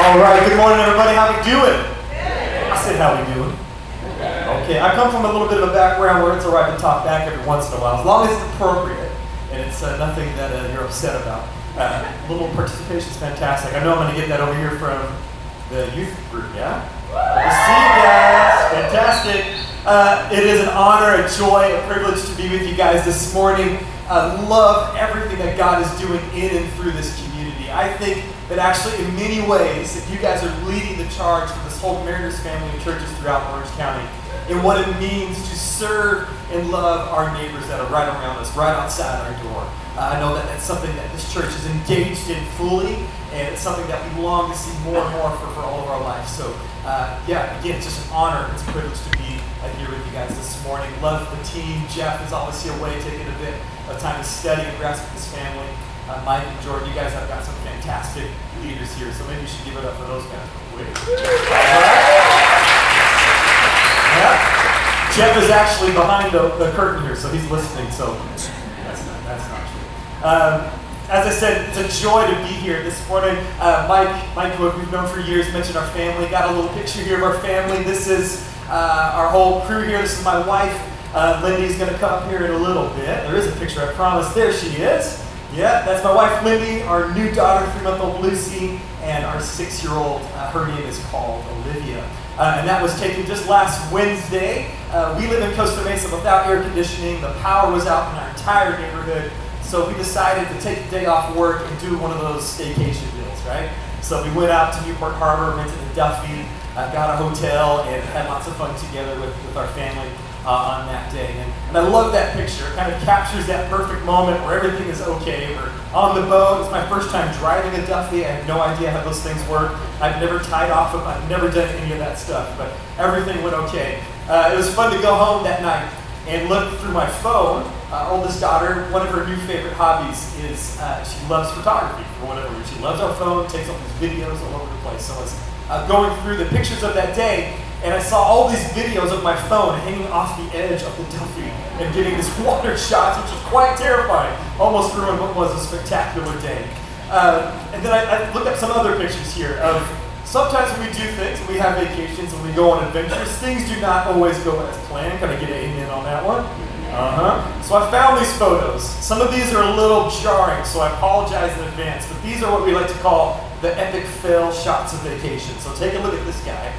All right, good morning, everybody. How we doing? I said, how we doing? Okay, I come from a little bit of a background where it's all right to talk back every once in a while, as long as it's appropriate and it's uh, nothing that uh, you're upset about. Uh, little participation is fantastic. I know I'm going to get that over here from the youth group, yeah? Good to see you guys. Fantastic. Uh, it is an honor, a joy, a privilege to be with you guys this morning. I love everything that God is doing in and through this community. I think that actually, in many ways, if you guys are leading the charge for this whole Mariners family of churches throughout Orange County, in what it means to serve and love our neighbors that are right around us, right outside our door. Uh, I know that that's something that this church is engaged in fully, and it's something that we long to see more and more for, for all of our life. So, uh, yeah, again, it's just an honor, it's a privilege to be uh, here with you guys this morning. Love the team. Jeff is obviously away, taking a bit of time to study and grasp with his family. Uh, Mike and Jordan, you guys have got some fantastic leaders here, so maybe you should give it up for those guys. Yeah. Jeff is actually behind the, the curtain here, so he's listening, so that's not, that's not true. Um, as I said, it's a joy to be here this morning. Uh, Mike, Mike, who we've known for years, mentioned our family. Got a little picture here of our family. This is uh, our whole crew here. This is my wife. Uh, Lindy's going to come up here in a little bit. There is a picture, I promise. There she is. Yeah, that's my wife Lindy, our new daughter, three month old Lucy, and our six year old, uh, her name is called Olivia. Uh, and that was taken just last Wednesday. Uh, we live in Costa Mesa without air conditioning. The power was out in our entire neighborhood. So we decided to take the day off work and do one of those staycation deals, right? So we went out to Newport Harbor, rented a Duffy, uh, got a hotel, and had lots of fun together with, with our family uh, on that day. And, and I love that picture. It kind of captures that perfect moment where everything is okay. We're on the boat. It's my first time driving a Duffy. I have no idea how those things work. I've never tied off them. I've never done any of that stuff, but everything went okay. Uh, it was fun to go home that night and look through my phone. Uh, oldest daughter, one of her new favorite hobbies is uh, she loves photography for whatever reason. She loves our phone, takes all these videos all over the place. So I was uh, going through the pictures of that day, and I saw all these videos of my phone hanging off the edge of the Duffy and getting these water shots, which was quite terrifying. Almost ruined what was a spectacular day. Uh, and then I, I, looked up some other pictures here of sometimes when we do things, we have vacations and we go on adventures, things do not always go as planned. Can I get an amen on that one? Uh-huh. So I found these photos. Some of these are a little jarring, so I apologize in advance, but these are what we like to call the epic fail shots of vacation. So take a look at this guy.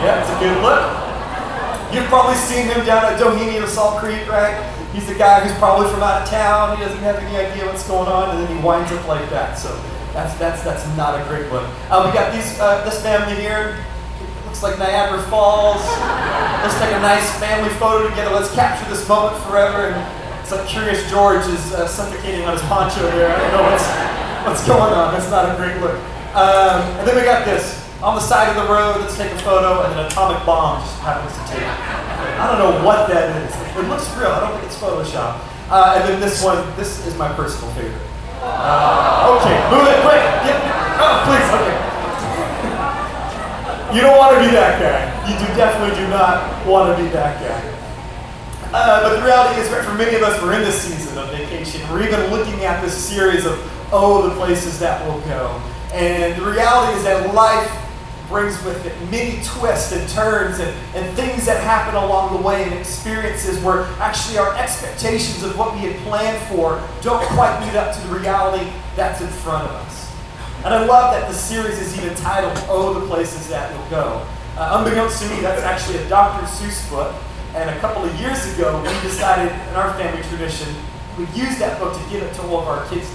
Yeah, it's a good look. You've probably seen him down at Doheny or Salt Creek, right? He's the guy who's probably from out of town. He doesn't have any idea what's going on, and then he winds up like that. So that's that's that's not a great look. Uh, we got these uh, this family here. It looks like Niagara Falls. Let's take a nice family photo together. Let's capture this moment forever. And it's like Curious George is uh, suffocating on his poncho there. I don't know what's what's going on. That's not a great look. Um, and then we got this on the side of the road. Let's take a photo, and an atomic bomb just happens to take. I don't know what that is. It looks real. I don't think it's Photoshop. Uh, and then this one. This is my personal favorite. Uh, okay, move it quick. Get, oh, please. Okay. You don't want to be that guy. You do definitely do not want to be that guy. Uh, but the reality is, for many of us, we're in this season of vacation. We're even looking at this series of, oh, the places that we'll go. And the reality is that life brings with it many twists and turns and, and things that happen along the way and experiences where actually our expectations of what we had planned for don't quite meet up to the reality that's in front of us. And I love that the series is even titled, Oh, the Places That You'll Go. Uh, unbeknownst to me, that's actually a Dr. Seuss book. And a couple of years ago, we decided in our family tradition, we'd use that book to give it to all of our kids'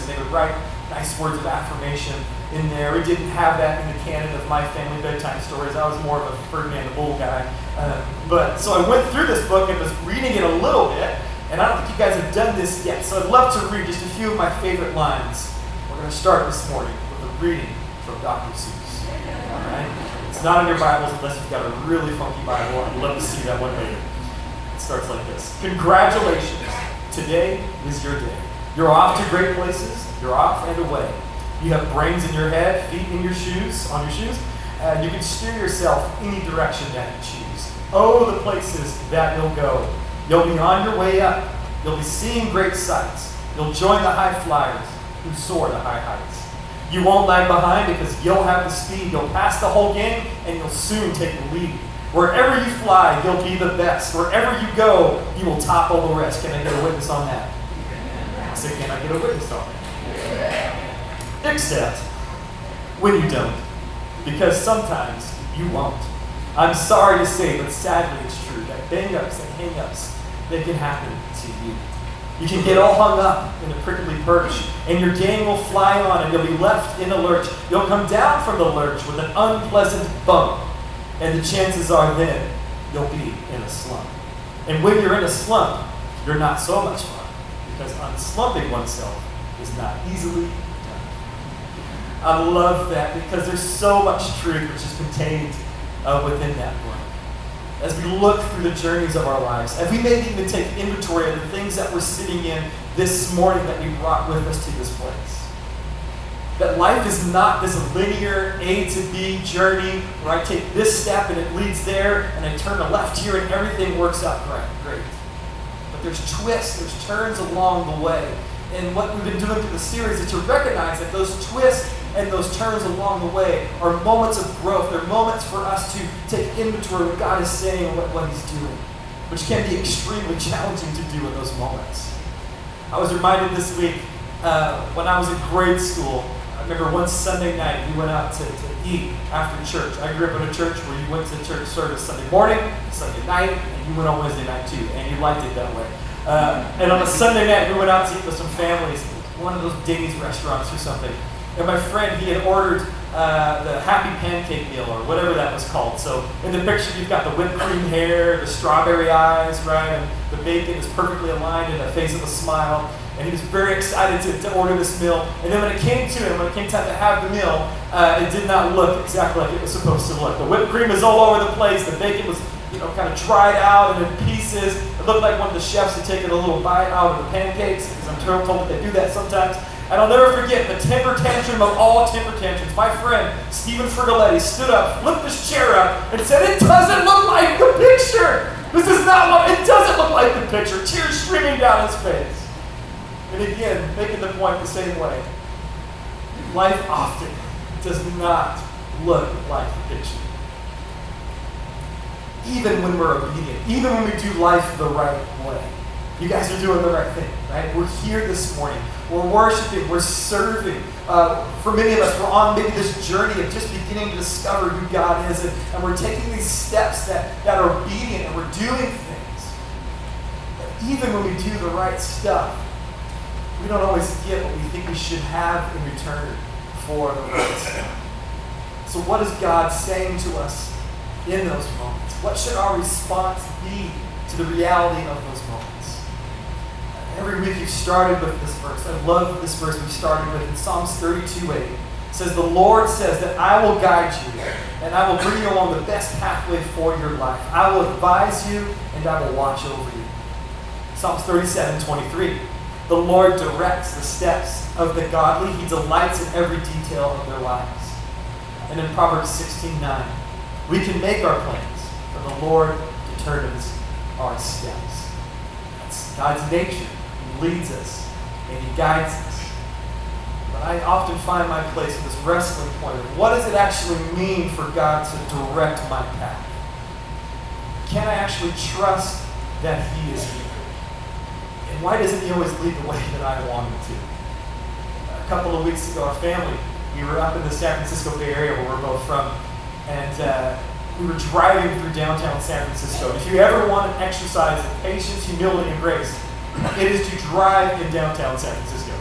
and they would write nice words of affirmation in there. We didn't have that in the canon of my family bedtime stories. I was more of a Ferdinand the Bull guy. Uh, but so I went through this book and was reading it a little bit, and I don't think you guys have done this yet. So I'd love to read just a few of my favorite lines. We're going to start this morning with a reading from Dr. Seuss. All right? It's not in your Bibles unless you've got a really funky Bible. I'd love to see that one later. It starts like this Congratulations. Today is your day. You're off to great places. You're off and away. You have brains in your head, feet in your shoes, on your shoes, and you can steer yourself any direction that you choose. Oh, the places that you'll go. You'll be on your way up. You'll be seeing great sights. You'll join the high flyers who soar to high heights. You won't lag behind because you'll have the speed. You'll pass the whole game and you'll soon take the lead. Wherever you fly, you'll be the best. Wherever you go, you will topple the rest. Can I get a witness on that? Can I get a witness that? Except when you don't. Because sometimes you won't. I'm sorry to say, but sadly it's true that bang ups and hang ups, they can happen to you. You can get all hung up in a prickly perch, and your game will fly on, and you'll be left in a lurch. You'll come down from the lurch with an unpleasant bump, and the chances are then you'll be in a slump. And when you're in a slump, you're not so much fun, because unslumping oneself is not easily done. I love that because there's so much truth which is contained uh, within that one as we look through the journeys of our lives, as we maybe even take inventory of the things that we're sitting in this morning that we brought with us to this place. That life is not this linear A to B journey where I take this step and it leads there, and I turn a left here and everything works out great. great. There's twists, there's turns along the way. And what we've been doing through the series is to recognize that those twists and those turns along the way are moments of growth. They're moments for us to take inventory of what God is saying and what, what He's doing, which can be extremely challenging to do in those moments. I was reminded this week uh, when I was in grade school. I remember one Sunday night we went out to, to eat after church. I grew up in a church where you went to church service Sunday morning, Sunday night, and you went on Wednesday night too, and you liked it that way. Uh, and on a Sunday night, we went out to eat with some families, one of those Denny's restaurants or something. And my friend, he had ordered uh, the Happy Pancake meal or whatever that was called. So in the picture, you've got the whipped cream hair, the strawberry eyes, right? And the bacon is perfectly aligned in the face of a smile. And he was very excited to, to order this meal. And then when it came to him, when it came time to have the meal, uh, it did not look exactly like it was supposed to look. The whipped cream is all over the place. The bacon was, kind of dried out and in pieces. It looked like one of the chefs had taken a little bite out of the pancakes, because I'm told that they do that sometimes. And I'll never forget the temper tantrum of all temper tantrums. My friend, Stephen Fergaletti, stood up, flipped his chair up, and said, It doesn't look like the picture. This is not what, it doesn't look like the picture. Tears streaming down his face. And again, making the point the same way. Life often does not look like the picture. Even when we're obedient, even when we do life the right way. You guys are doing the right thing, right? We're here this morning. We're worshiping. We're serving. Uh, for many of us, we're on maybe this journey of just beginning to discover who God is, and, and we're taking these steps that, that are obedient, and we're doing things. But even when we do the right stuff, we don't always get what we think we should have in return for the right stuff. So, what is God saying to us in those moments? What should our response be to the reality of those moments? Every week you've started with this verse. I love this verse we started with in Psalms 32 8. It says, The Lord says that I will guide you and I will bring you along the best pathway for your life. I will advise you and I will watch over you. Psalms 37 23. The Lord directs the steps of the godly, He delights in every detail of their lives. And in Proverbs 16 9, we can make our plans, but the Lord determines our steps. That's God's nature leads us and He guides us. But I often find my place in this wrestling point of what does it actually mean for God to direct my path? Can I actually trust that He is here? And why doesn't He always lead the way that I want Him to? A couple of weeks ago, our family, we were up in the San Francisco Bay Area where we're both from, and uh, we were driving through downtown San Francisco. If you ever want an exercise of patience, humility, and grace, it is to drive in downtown San Francisco.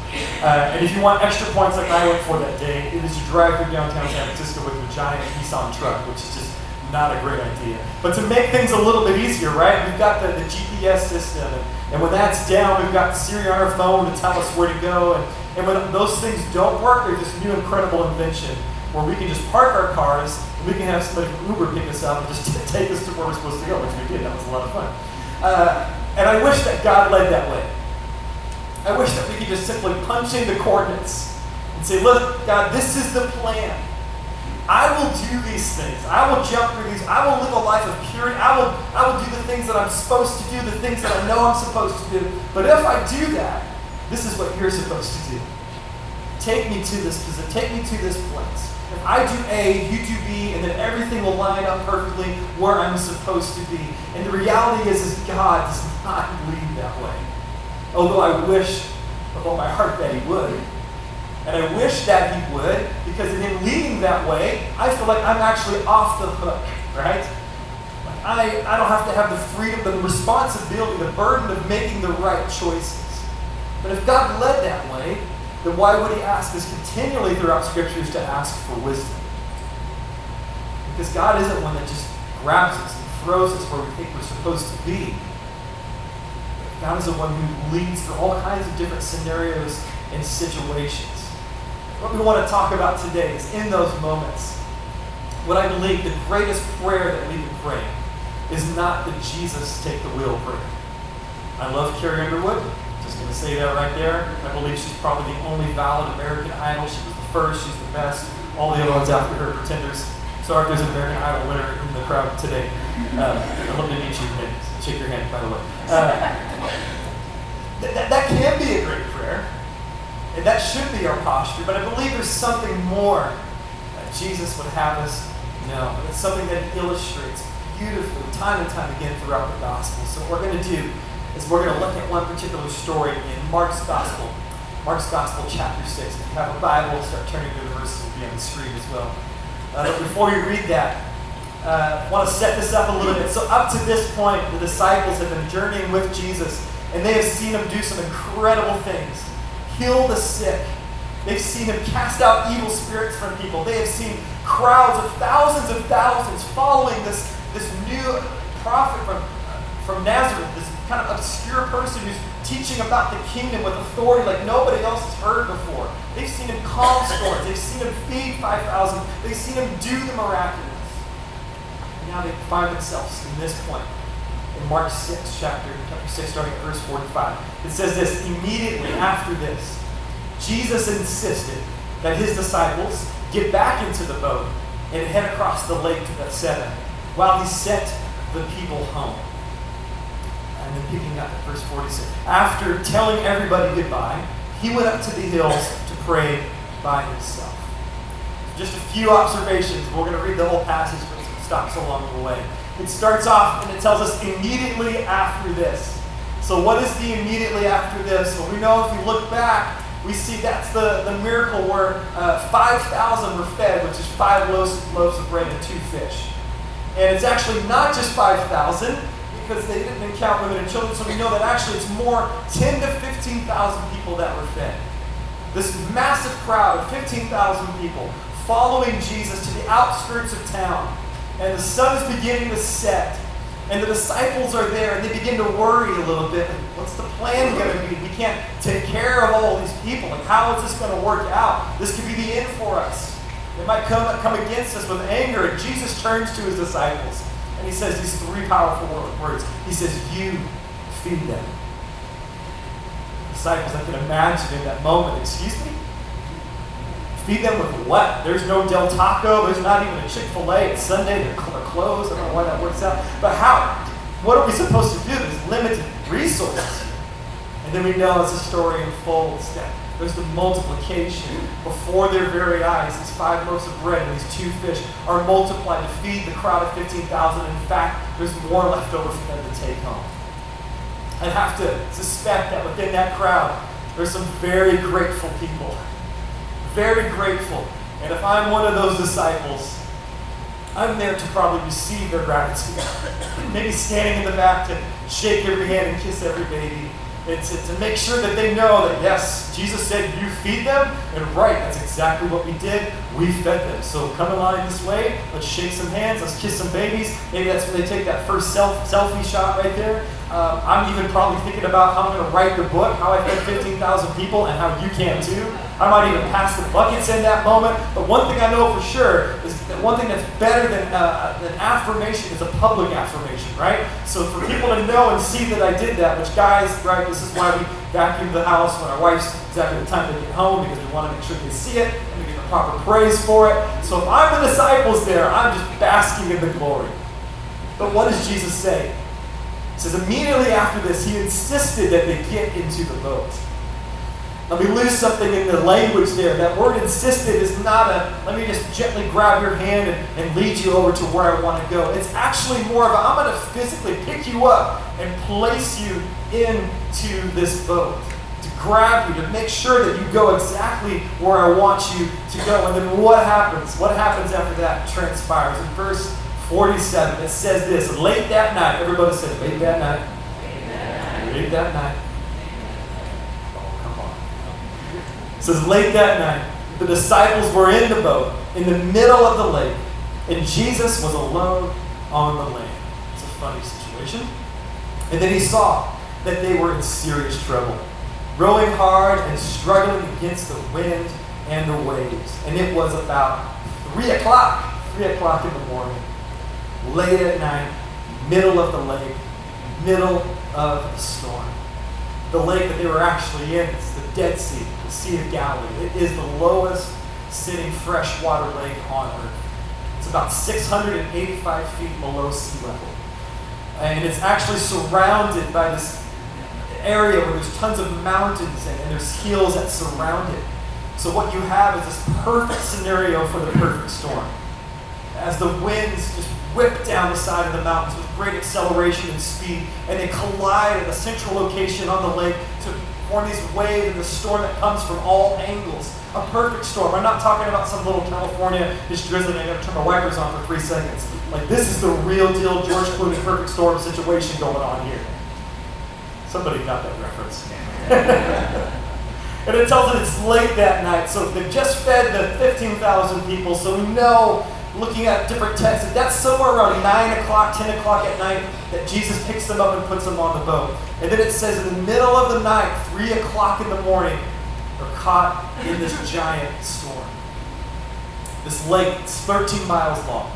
Uh, and if you want extra points like I went for that day, it is to drive through downtown San Francisco with a giant Nissan truck, which is just not a great idea. But to make things a little bit easier, right, we've got the, the GPS system, and, and when that's down, we've got Siri on our phone to tell us where to go. And, and when those things don't work, there's this new incredible invention where we can just park our cars, we can have somebody Uber pick us up and just take us to where we're supposed to go, which we did. That was a lot of fun. Uh, and I wish that God led that way. I wish that we could just simply punch in the coordinates and say, look, God, this is the plan. I will do these things. I will jump through these. I will live a life of purity. I will, I will do the things that I'm supposed to do, the things that I know I'm supposed to do. But if I do that, this is what you're supposed to do. take me to this position, take me to this place. I do A, you do B, and then everything will line up perfectly where I'm supposed to be. And the reality is, is God does not lead that way. Although I wish with all my heart that He would. And I wish that He would, because in Him leading that way, I feel like I'm actually off the hook, right? I, I don't have to have the freedom, the responsibility, the burden of making the right choices. But if God led that way, then why would he ask us continually throughout scriptures to ask for wisdom? Because God isn't one that just grabs us and throws us where we think we're supposed to be. God is the one who leads through all kinds of different scenarios and situations. What we want to talk about today is in those moments, what I believe the greatest prayer that we can pray is not the Jesus take the wheel prayer. I love Carrie Underwood. Just going to say that right there. I believe she's probably the only valid American Idol. She was the first. She's the best. All the other ones after her pretenders. Sorry if there's an American Idol winner in the crowd today. Uh, I'd love to meet you. And shake your hand, by the way. Uh, that, that can be a great prayer. And that should be our posture. But I believe there's something more that Jesus would have us know. It's something that illustrates beautifully, time and time again, throughout the Gospel. So, what we're going to do is we're going to look at one particular story in Mark's Gospel. Mark's Gospel, chapter 6. If you have a Bible, start turning to the verses will be on the screen as well. Uh, but before you read that, uh, I want to set this up a little bit. So, up to this point, the disciples have been journeying with Jesus, and they have seen him do some incredible things heal the sick. They've seen him cast out evil spirits from people. They have seen crowds of thousands of thousands following this, this new prophet from, from Nazareth, this kind of obscure person who's teaching about the kingdom with authority like nobody else has heard before. They've seen him calm storms. They've seen him feed 5,000. They've seen him do the miraculous. And now they find themselves in this point in Mark 6, chapter, chapter 6, starting at verse 45. It says this immediately after this, Jesus insisted that his disciples get back into the boat and head across the lake to Bethsaida while he sent the people home. And then picking up verse 46. After telling everybody goodbye, he went up to the hills to pray by himself. Just a few observations. We're going to read the whole passage, but some stops along the way. It starts off and it tells us immediately after this. So, what is the immediately after this? Well, we know if we look back, we see that's the, the miracle where uh, 5,000 were fed, which is five loaves, loaves of bread and two fish. And it's actually not just 5,000 because they didn't count women and children, so we know that actually it's more 10 to 15,000 people that were fed. This massive crowd of 15,000 people following Jesus to the outskirts of town. And the sun is beginning to set. And the disciples are there and they begin to worry a little bit. What's the plan going to be? We can't take care of all these people. Like, how is this going to work out? This could be the end for us. It might come, come against us with anger. And Jesus turns to his disciples and he says these three powerful words. He says, You feed them. Disciples, I can imagine in that moment, excuse me? Feed them with what? There's no Del Taco. There's not even a Chick fil A. It's Sunday. They're closed. I don't know why that works out. But how? What are we supposed to do? There's limited resources. And then we know as the story unfolds that there's the multiplication before their very eyes. These five loaves of bread and these two fish are multiplied to feed the crowd of 15,000. In fact, there's more left over for them to take home. I have to suspect that within that crowd, there's some very grateful people very grateful. And if I'm one of those disciples, I'm there to probably receive their gratitude. Maybe standing in the back to shake every hand and kiss every baby. And to, make sure that they know that, yes, Jesus said, you feed them. And right, that's exactly what we did. We fed them. So come along this way. Let's shake some hands. Let's kiss some babies. Maybe that's when they take that first self, selfie shot right there. Um, I'm even probably thinking about how I'm going to write the book, how I fed 15,000 people, and how you can too. I might even pass the buckets in that moment. But one thing I know for sure is one thing that's better than, uh, than affirmation is a public affirmation, right? So for people to know and see that I did that, which guys, right, this is why we vacuum the house when our wife's exactly the time they get home because we want to make sure they see it and we get the proper praise for it. So if I'm the disciples there, I'm just basking in the glory. But what does Jesus say? He says immediately after this, he insisted that they get into the boat. Let me lose something in the language there. That word insisted is not a, let me just gently grab your hand and, and lead you over to where I want to go. It's actually more of a, I'm going to physically pick you up and place you into this boat. To grab you, to make sure that you go exactly where I want you to go. And then what happens? What happens after that transpires? In verse 47, it says this Late that night, everybody said, late that night. Late that night. Late that night It says, late that night, the disciples were in the boat in the middle of the lake, and Jesus was alone on the land. It's a funny situation. And then he saw that they were in serious trouble, rowing hard and struggling against the wind and the waves. And it was about 3 o'clock, 3 o'clock in the morning, late at night, middle of the lake, middle of the storm. The lake that they were actually in is the Dead Sea, Sea of Galilee. It is the lowest sitting freshwater lake on earth. It's about 685 feet below sea level. And it's actually surrounded by this area where there's tons of mountains and, and there's hills that surround it. So what you have is this perfect scenario for the perfect storm. As the winds just whip down the side of the mountains with great acceleration and speed, and they collide at a central location on the lake to form these waves and the storm that comes from all angles. A perfect storm. I'm not talking about some little California, just drizzling, I gotta turn my wipers on for three seconds. Like, this is the real deal George Clooney perfect storm situation going on here. Somebody got that reference. and it tells us it's late that night, so they've just fed the 15,000 people, so we know looking at different texts, that's somewhere around 9 o'clock, 10 o'clock at night that Jesus picks them up and puts them on the boat. And then it says in the middle of the night, 3 o'clock in the morning, they're caught in this giant storm. This lake is 13 miles long.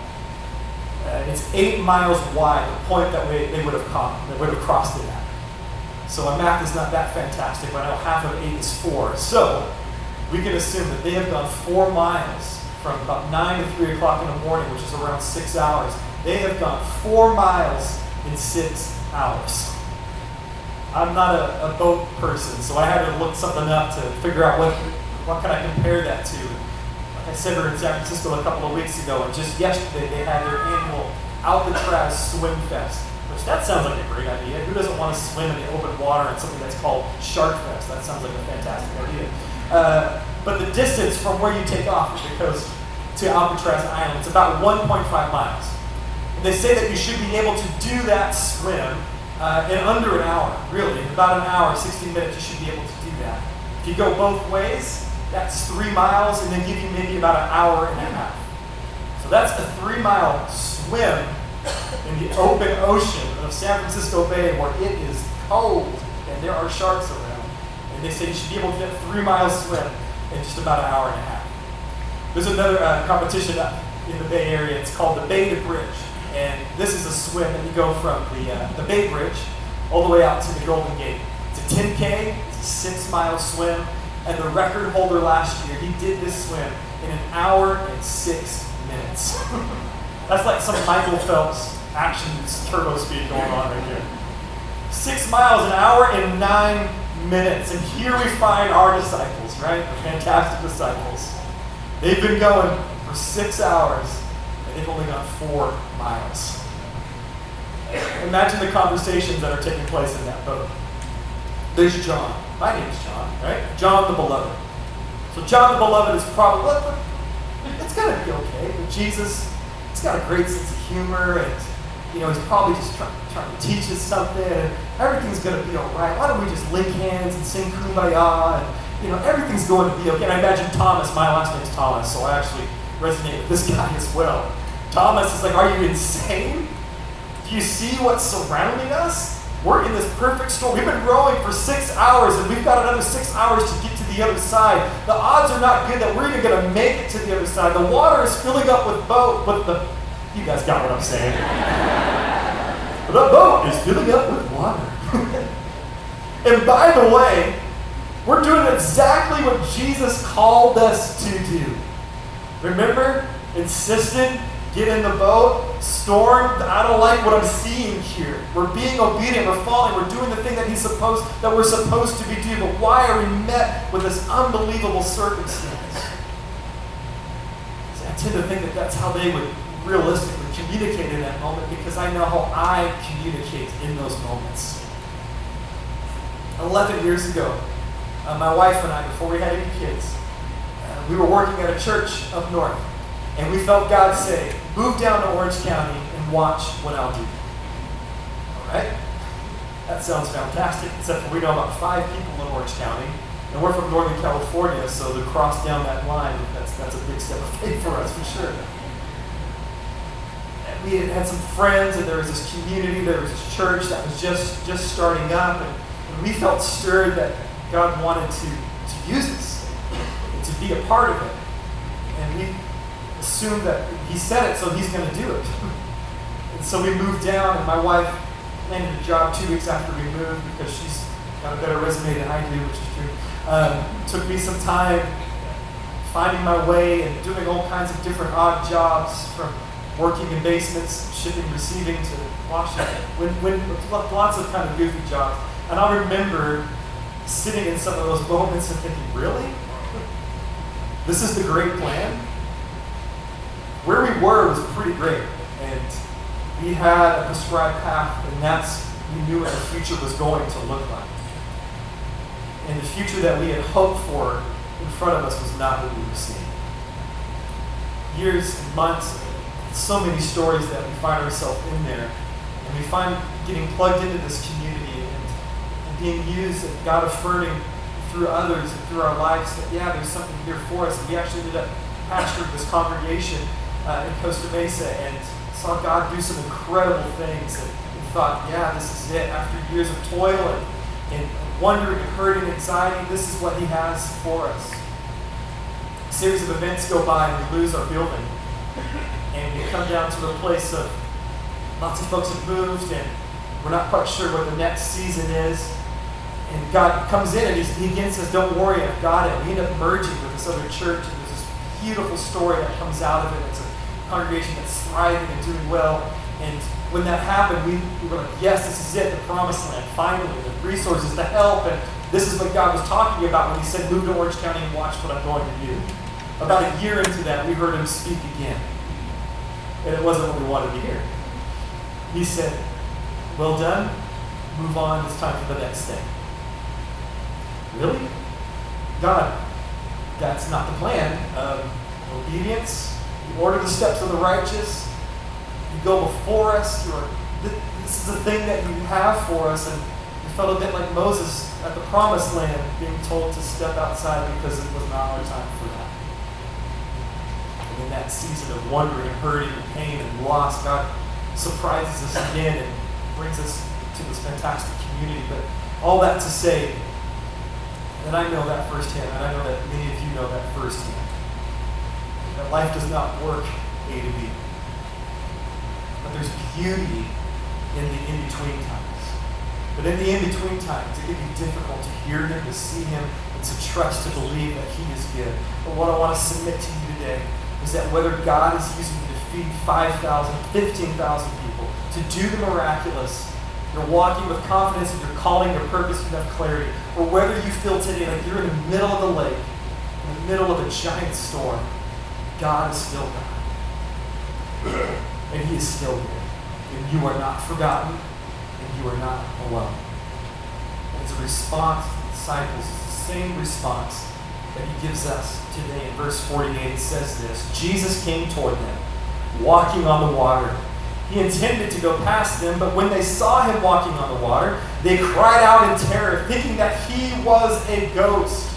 Uh, it's 8 miles wide, the point that we, they would have caught, they would have crossed it at. So my math is not that fantastic, but I know half of 8 is 4. So we can assume that they have gone 4 miles from about 9 to 3 o'clock in the morning, which is around six hours. They have gone four miles in six hours. I'm not a, a, boat person, so I had to look something up to figure out what, what can I compare that to. Like I said, we were in San Francisco a couple of weeks ago, and just yesterday they had their annual Alcatraz Swim Fest, which that sounds like a great idea. Who doesn't want to swim in the open water in something that's called Shark Fest? That sounds like a fantastic idea. Uh, but the distance from where you take off from the coast to Alcatraz Island, it's about 1.5 miles. And they say that you should be able to do that swim uh, in under an hour, really. In about an hour, 16 minutes, you should be able to do that. If you go both ways, that's three miles and then give you maybe about an hour and a half. So that's a three mile swim in the open ocean of San Francisco Bay where it is cold and there are sharks around. And they say you should be able to get three miles swim in just about an hour and a half. There's another uh, competition in the Bay Area. It's called the Bay to Bridge. And this is a swim that you go from the, uh, the Bay Bridge all the way out to the Golden Gate. It's a 10K, it's a six mile swim. And the record holder last year, he did this swim in an hour and six minutes. That's like some Michael Phelps action turbo speed going on right here. Six miles an hour in nine minutes. And here we find our disciples, right? Fantastic disciples. They've been going for six hours and they've only gone four miles. Imagine the conversations that are taking place in that boat. There's John. My name's John, right? John the Beloved. So John the Beloved is probably, it's going to be okay. But Jesus, he's got a great sense of humor and you know, he's probably just trying, trying to teach us something, and everything's going to be all right. Why don't we just link hands and sing Kumbaya, and, you know, everything's going to be okay. And I imagine Thomas, my last name is Thomas, so I actually resonate with this guy as well. Thomas is like, are you insane? Do you see what's surrounding us? We're in this perfect storm. We've been rowing for six hours, and we've got another six hours to get to the other side. The odds are not good that we're even going to make it to the other side. The water is filling up with boat, with the you guys got what I'm saying. the boat is filling up with water. and by the way, we're doing exactly what Jesus called us to do. Remember? Insisted get in the boat, storm. I don't like what I'm seeing here. We're being obedient. We're following. We're doing the thing that he's supposed that we're supposed to be doing. But why are we met with this unbelievable circumstance? See, I tend to think that that's how they would realistically communicate in that moment because I know how I communicate in those moments. 11 years ago, uh, my wife and I, before we had any kids, uh, we were working at a church up north. And we felt God say, move down to Orange County and watch what I'll do. All right? That sounds fantastic, except for we know about five people in Orange County. And we're from Northern California, so to cross down that line, that's, that's a big step of faith for us, for sure. And we had had some friends, and there was this community, there was this church that was just, just starting up. And, and we felt stirred that God wanted to, to use us, to be a part of it. And we assumed that he said it, so he's going to do it. and so we moved down, and my wife landed a job two weeks after we moved because she's got a better resume than I do, which is true. Um, took me some time finding my way and doing all kinds of different odd jobs from working in basements, shipping, receiving to washing, when, when, lots of kind of goofy jobs. And I remember sitting in some of those moments and thinking, really? This is the great plan? where we were was pretty great. And we had a prescribed path, and that's, we knew what the future was going to look like. And the future that we had hoped for in front of us was not what we were seeing. Years and months, so many stories that we find ourselves in there. And we find getting plugged into this community being used and God affirming through others and through our lives that, yeah, there's something here for us. And we actually ended up pastoring this congregation uh, in Costa Mesa and saw God do some incredible things and, thought, yeah, this is it. After years of toil and, and wondering and hurting, and anxiety, this is what He has for us. A series of events go by and we lose our building. And we come down to a place of lots of folks have moved and we're not quite sure what the next season is. And God comes in and he again says, Don't worry, I've got it. We end up merging with this other church, and there's this beautiful story that comes out of it. It's a congregation that's thriving and doing well. And when that happened, we, we were like, yes, this is it, the promised land, finally, the resources, the help. And this is what God was talking about when He said, move to Orange County and watch what I'm going to do. About a year into that, we heard Him speak again. And it wasn't what we wanted to hear. He said, well done, move on, it's time for the next thing. Really? God, that's not the plan. Um, obedience, you order the steps of the righteous. You go before us. You're, this is the thing that you have for us. And we felt a bit like Moses at the promised land being told to step outside because it was not our time for that. And in that season of wandering and hurting and pain and loss, God surprises us again and brings us to this fantastic community. But all that to say, and I know that firsthand, and I know that many of you know that firsthand that life does not work A to B. But there's beauty in the in between times. But in the in between times, it can be difficult to hear Him, to see Him, and to trust, to believe that He is good. But what I want to submit to you today is that whether God is using you to feed 5,000, 15,000 people, to do the miraculous, you're walking with confidence in your calling, your purpose, you have clarity, or whether you feel today like you're in the middle of the lake, in the middle of a giant storm, God is still God. And He is still here. And you are not forgotten, and you are not alone. It's a response to the disciples. It's the same response that He gives us today. In verse 48, it says this Jesus came toward them, walking on the water. He intended to go past them, but when they saw him walking on the water, they cried out in terror, thinking that he was a ghost.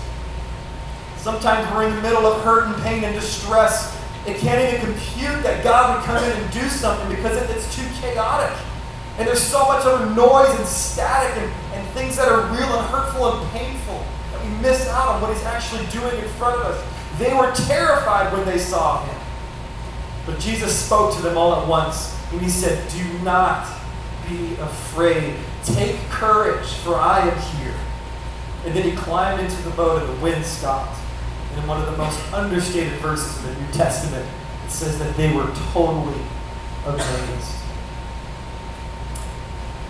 Sometimes we're in the middle of hurt and pain and distress. It can't even compute that God would come in and do something because it's too chaotic. And there's so much other noise and static and, and things that are real and hurtful and painful that we miss out on what He's actually doing in front of us. They were terrified when they saw Him. But Jesus spoke to them all at once and He said, Do not be afraid. Take courage, for I am here. And then He climbed into the boat and the wind stopped And in one of the most understated verses in the New Testament. it says that they were totally amazed.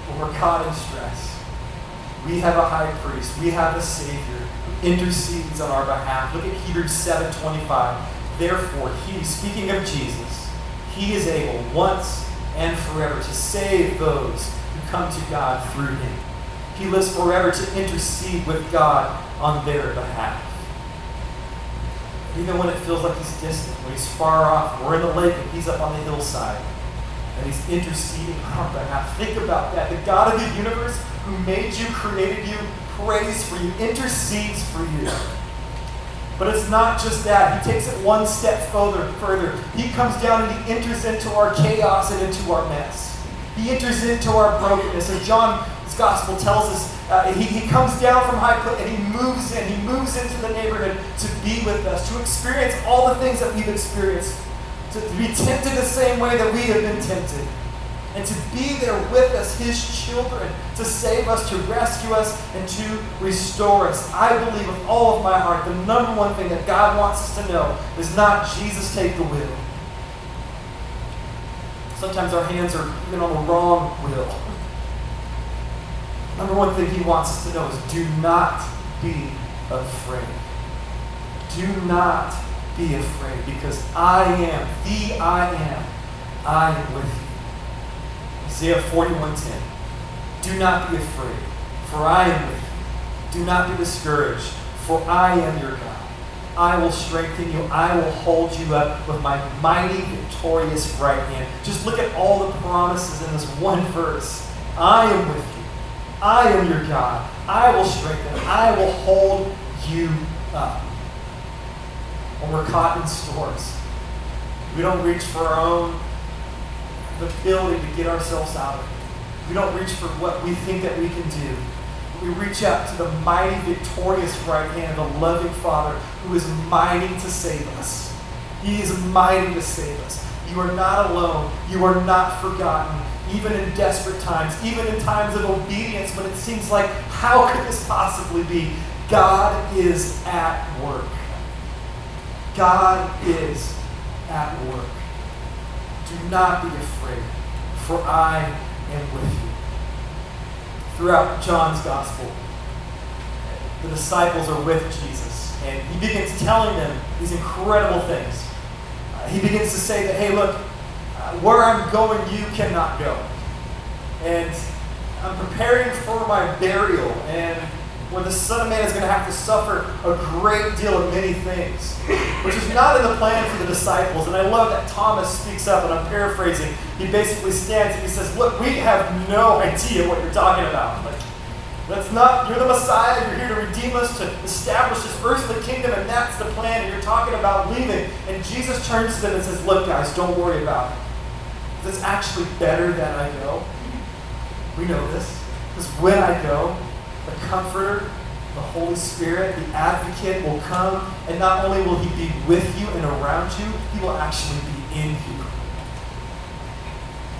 When we're caught in stress, we have a high priest, we have a Savior who intercedes on our behalf. Look at Hebrews 7:25. Therefore, he, speaking of Jesus, he is able once and forever to save those who come to God through him. He lives forever to intercede with God on their behalf. Even when it feels like he's distant, when he's far off, we're in the lake and he's up on the hillside, and he's interceding on our behalf. Think about that. The God of the universe who made you, created you, prays for you, intercedes for you. But it's not just that. He takes it one step further. Further, he comes down and he enters into our chaos and into our mess. He enters into our brokenness. And John's gospel tells us uh, he, he comes down from high cliff and he moves in. He moves into the neighborhood to be with us, to experience all the things that we've experienced, to, to be tempted the same way that we have been tempted and to be there with us, His children, to save us, to rescue us, and to restore us. I believe with all of my heart the number one thing that God wants us to know is not Jesus take the wheel. Sometimes our hands are even on the wrong wheel. Number one thing He wants us to know is do not be afraid. Do not be afraid because I am, the I am, I am with you. Isaiah 41:10. Do not be afraid, for I am with you. Do not be discouraged, for I am your God. I will strengthen you. I will hold you up with my mighty, victorious right hand. Just look at all the promises in this one verse. I am with you. I am your God. I will strengthen. I will hold you up. When we're caught in storms, we don't reach for our own the ability to get ourselves out of it. We don't reach for what we think that we can do. We reach out to the mighty, victorious right hand of the loving Father who is mighty to save us. He is mighty to save us. You are not alone. You are not forgotten, even in desperate times, even in times of obedience when it seems like, how could this possibly be? God is at work. God is at work. Do not be afraid, for I am with you. Throughout John's gospel, the disciples are with Jesus, and he begins telling them these incredible things. Uh, he begins to say that, hey, look, uh, where I'm going, you cannot go. And I'm preparing for my burial, and where the Son of Man is going to have to suffer a great deal of many things, which is not in the plan for the disciples. And I love that Thomas speaks up, and I'm paraphrasing. He basically stands and he says, Look, we have no idea what you're talking about. Like, that's not, you're the Messiah, you're here to redeem us, to establish this earthly kingdom, and that's the plan, and you're talking about leaving. And Jesus turns to them and says, Look, guys, don't worry about it. It's actually better that I go. We know this. Because when I go, the Comforter, the Holy Spirit, the Advocate will come, and not only will He be with you and around you, He will actually be in you.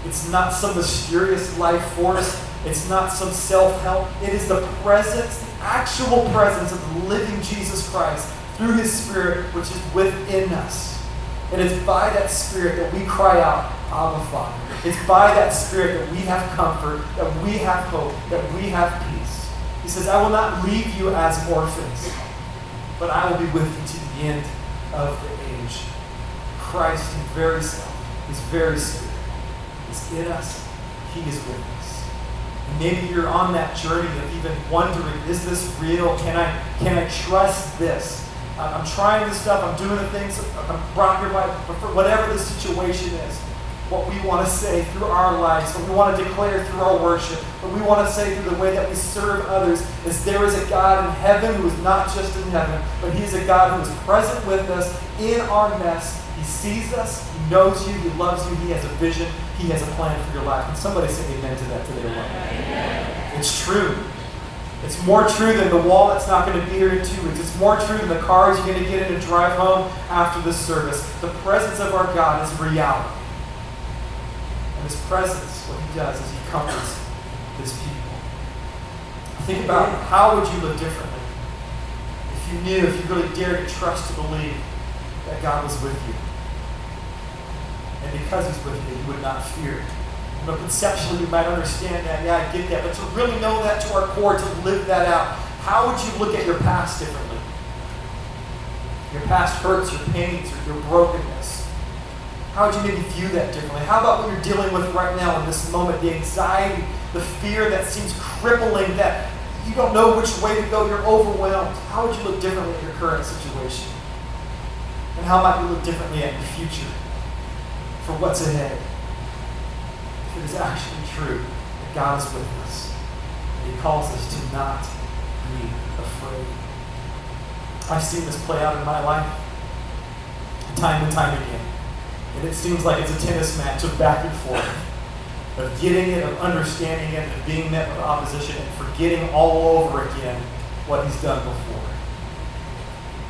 It's not some mysterious life force. It's not some self help. It is the presence, the actual presence of the living Jesus Christ through His Spirit, which is within us. And it's by that Spirit that we cry out, Abba Father. It's by that Spirit that we have comfort, that we have hope, that we have peace. He says, I will not leave you as orphans, but I will be with you to the end of the age. Christ, His very self, His very Spirit, is in us. He is with us. And maybe you're on that journey of even wondering, is this real? Can I, can I trust this? I'm trying this stuff. I'm doing the things. I'm whatever the situation is what we want to say through our lives, what we want to declare through our worship, what we want to say through the way that we serve others, is there is a God in heaven who is not just in heaven, but He is a God who is present with us in our mess. He sees us, He knows you, He loves you, He has a vision, He has a plan for your life. And somebody say amen to that today. Amen. It's true. It's more true than the wall that's not going to be here in two weeks. It's more true than the cars you're going to get in and drive home after the service. The presence of our God is reality. And his presence, what he does is he comforts his people. Think about how would you live differently if you knew, if you really dared to trust to believe that God was with you. And because he's with you, you would not fear. Know, conceptually, you might understand that. Yeah, I get that. But to really know that to our core, to live that out, how would you look at your past differently? Your past hurts, your pains, your brokenness. How would you maybe view that differently? How about what you're dealing with right now in this moment? The anxiety, the fear that seems crippling, that you don't know which way to go, you're overwhelmed. How would you look differently at your current situation? And how might you look differently at your future for what's ahead? If it is actually true that God is with us, and He calls us to not be afraid. I've seen this play out in my life time and time again. And it seems like it's a tennis match of back and forth of getting it, of understanding it, of being met with opposition, and forgetting all over again what he's done before.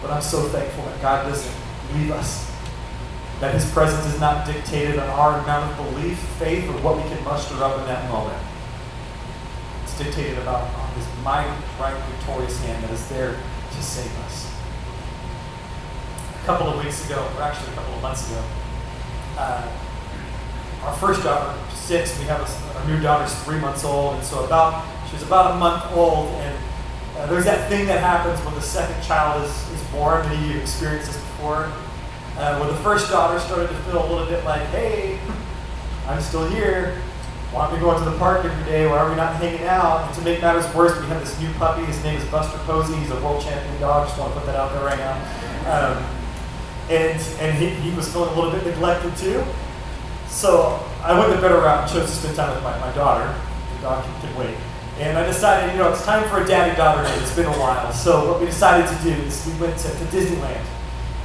But I'm so thankful that God doesn't leave us. That his presence is not dictated on our amount of belief, faith, or what we can muster up in that moment. It's dictated about his mighty, right, victorious hand that is there to save us. A couple of weeks ago, or actually a couple of months ago, uh, our first daughter six. We have a, our new daughter's three months old, and so about she was about a month old, and uh, there's that thing that happens when the second child is, is born. Maybe you experienced this before. Uh, when the first daughter started to feel a little bit like, hey, I'm still here. Why aren't we going to the park every day? Why are we not hanging out? And to make matters worse, we have this new puppy. His name is Buster Posey. He's a world champion dog. Just want to put that out there right now. Um, and and he, he was feeling a little bit neglected too. So I went the better route and chose to spend time with my, my daughter. The dog can, can wait. And I decided, you know, it's time for a daddy-daughter date. It's been a while. So what we decided to do is we went to, to Disneyland.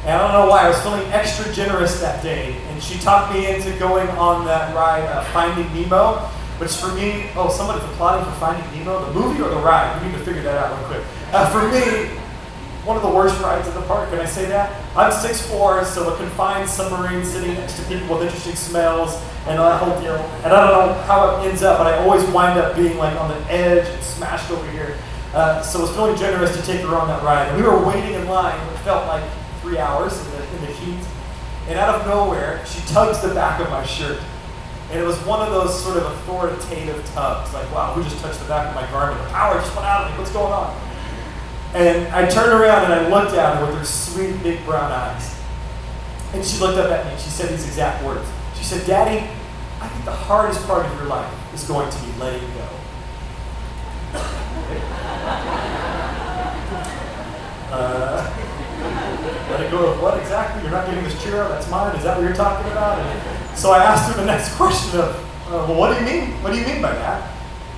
And I don't know why, I was feeling extra generous that day. And she talked me into going on that ride, uh, Finding Nemo, which for me, oh, somebody's applauding for Finding Nemo, the movie or the ride? We need to figure that out real quick. Uh, for me, one of the worst rides in the park. Can I say that? I'm 6'4", so a confined submarine sitting next to people with interesting smells and that whole deal. And I don't know how it ends up, but I always wind up being like on the edge and smashed over here. Uh, so I was feeling generous to take her on that ride. And we were waiting in line. It felt like three hours in the, in the heat. And out of nowhere, she tugs the back of my shirt. And it was one of those sort of authoritative tugs, like, wow, who just touched the back of my garment? The power just went out of me. What's going on? And I turned around and I looked at her with her sweet big brown eyes. And she looked up at me and she said these exact words. She said, Daddy, I think the hardest part of your life is going to be letting go. uh, let it go of what exactly? You're not giving this churro, that's mine? Is that what you're talking about? And so I asked her the next question of, uh, well, what do you mean? What do you mean by that?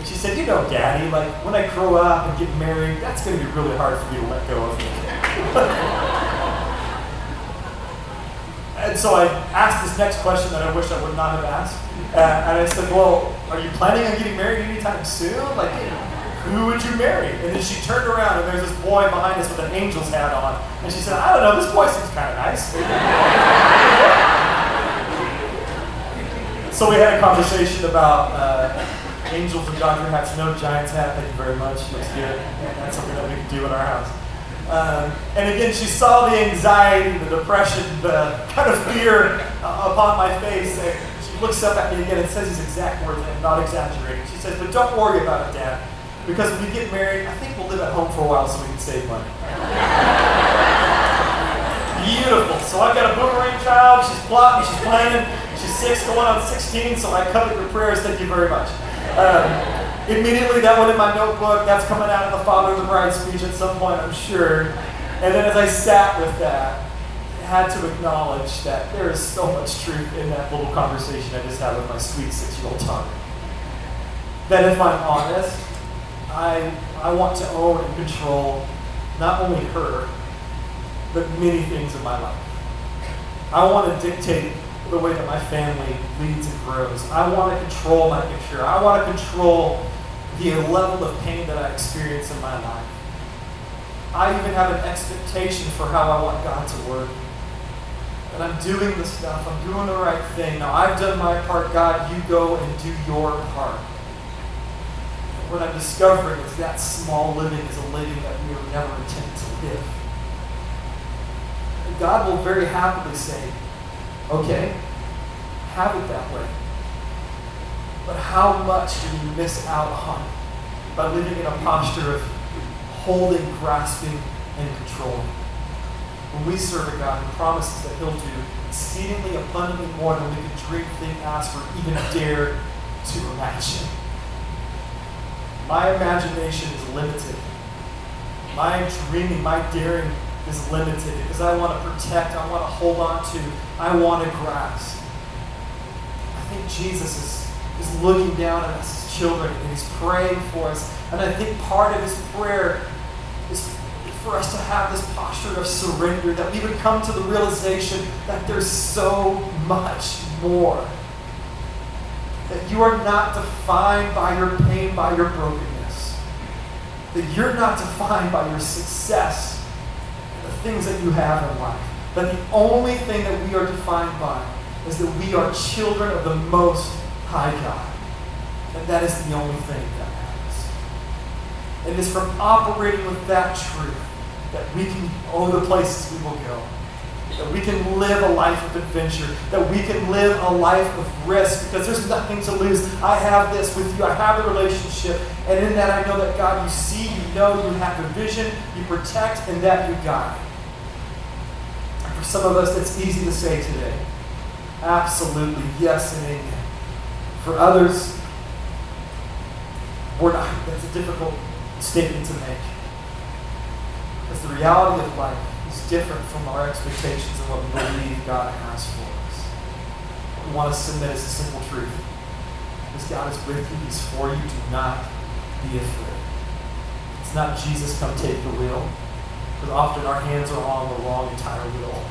And she said, You know, Daddy, like when I grow up and get married, that's going to be really hard for me to let go of. and so I asked this next question that I wish I would not have asked. Uh, and I said, Well, are you planning on getting married anytime soon? Like, who would you marry? And then she turned around and there's this boy behind us with an angel's hat on. And she said, I don't know, this boy seems kind of nice. so we had a conversation about. Uh, Angels and Dodger hats, no Giants hat. Thank you very much. Looks good. That's something that we can do in our house. Um, and again, she saw the anxiety, the depression, the kind of fear uh, upon my face. And she looks up at me again and says these exact words, and I'm not exaggerating. She says, But don't worry about it, Dad, because when we get married, I think we'll live at home for a while so we can save money. Beautiful. So I've got a boomerang child. She's plotting, she's planning. She's six, going on 16, so I covet your prayers. Thank you very much. Um, immediately that went in my notebook. That's coming out of the Father of the Bride speech at some point, I'm sure. And then as I sat with that, I had to acknowledge that there is so much truth in that little conversation I just had with my sweet six-year-old daughter. That if I'm honest, I, I want to own and control not only her, but many things in my life. I want to dictate the way that my family leads and grows. I want to control my picture. I want to control the level of pain that I experience in my life. I even have an expectation for how I want God to work. And I'm doing the stuff, I'm doing the right thing. Now I've done my part, God, you go and do your part. And what I'm discovering is that small living is a living that we were never intended to live. And God will very happily say, Okay, have it that way. But how much do we miss out on by living in a posture of holding, grasping, and controlling? When we serve a God who promises that He'll do exceedingly abundantly more than we could dream, think, ask, or even dare to imagine. My imagination is limited. My dreaming, my daring is limited because I want to protect, I want to hold on to, I want to grasp. I think Jesus is, is looking down at us as children and he's praying for us. And I think part of his prayer is for us to have this posture of surrender, that we would come to the realization that there's so much more. That you are not defined by your pain, by your brokenness. That you're not defined by your success things that you have in life. That the only thing that we are defined by is that we are children of the Most High God. And that is the only thing that matters. It is from operating with that truth that we can own the places we will go, that we can live a life of adventure, that we can live a life of risk because there's nothing to lose. I have this with you, I have a relationship, and in that I know that God, you see, you know, you have a vision, you protect, and that you guide. Some of us, that's easy to say today. Absolutely, yes and amen. For others, we're not. That's a difficult statement to make. Because the reality of life is different from our expectations and what we believe God has for us. What we want to submit is a simple truth. Because God is with you, He's for you. Do not be afraid. It's not Jesus, come take the wheel. Because often our hands are on the wrong entire wheel.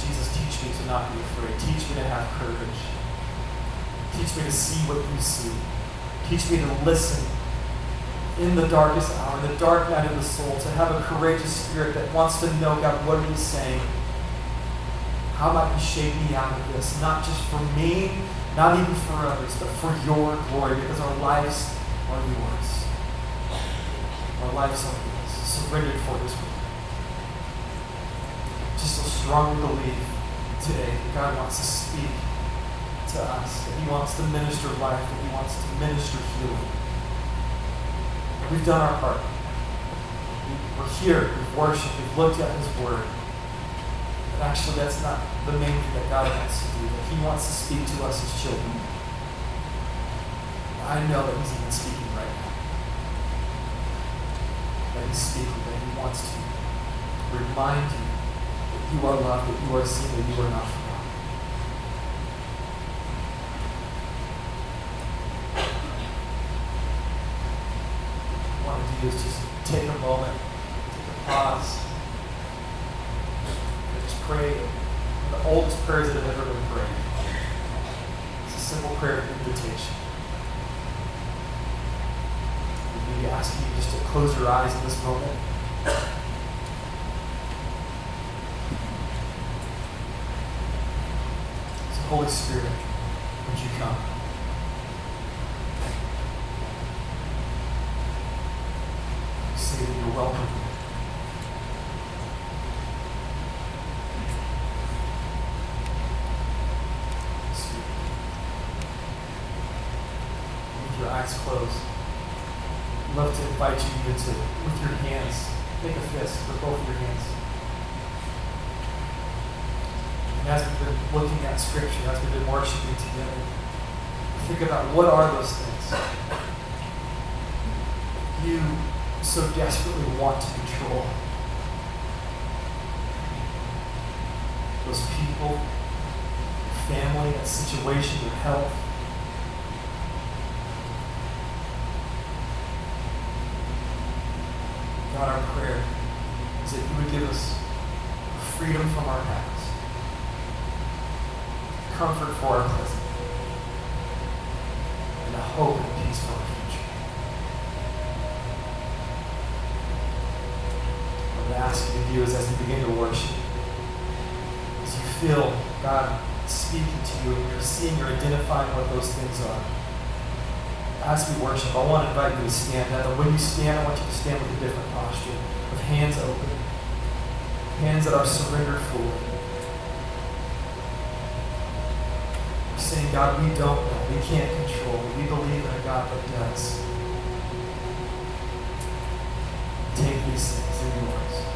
Jesus, teach me to not be afraid. Teach me to have courage. Teach me to see what you see. Teach me to listen in the darkest hour, in the dark night of the soul, to have a courageous spirit that wants to know, God, what are you saying? How might you shape me out of this? Not just for me, not even for others, but for your glory, because our lives are yours. Our lives are yours, surrendered for this glory. Just a strong belief today that God wants to speak to us, that He wants to minister life, that He wants to minister healing. We've done our part. We're here, we've worshiped, we've looked at His Word. But actually, that's not the main thing that God wants to do, that He wants to speak to us as children. I know that He's even speaking now. That He wants to remind you that you are loved, that you are seen, that you are not forgotten. want to do is just take a moment, take a pause, and just pray the oldest prayers that have ever been prayed. It's a simple prayer of invitation. We be asking you just to close your eyes in this moment. So Holy Spirit, would you come? say that you're welcome. Speak. With your eyes closed, I'd love to invite you even to, with your hands, make a fist with both your hands. And as we've been looking at Scripture, as we've been worshiping together, think about what are those things you so desperately want to control. Those people, family, that situation, your health. God, our prayer is that you would give us freedom from our past, comfort for our present, and a hope and peace for our future. I'm going to ask you to do is as you begin to worship, as you feel God speaking to you and you're seeing, you're identifying what those things are. As we worship, I want to invite you to stand. up. And when you stand, I want you to stand with a different posture of hands open, hands that are surrendered fully. Saying, God, we don't know. We can't control. We believe in a God that does. Take these things. They're yours.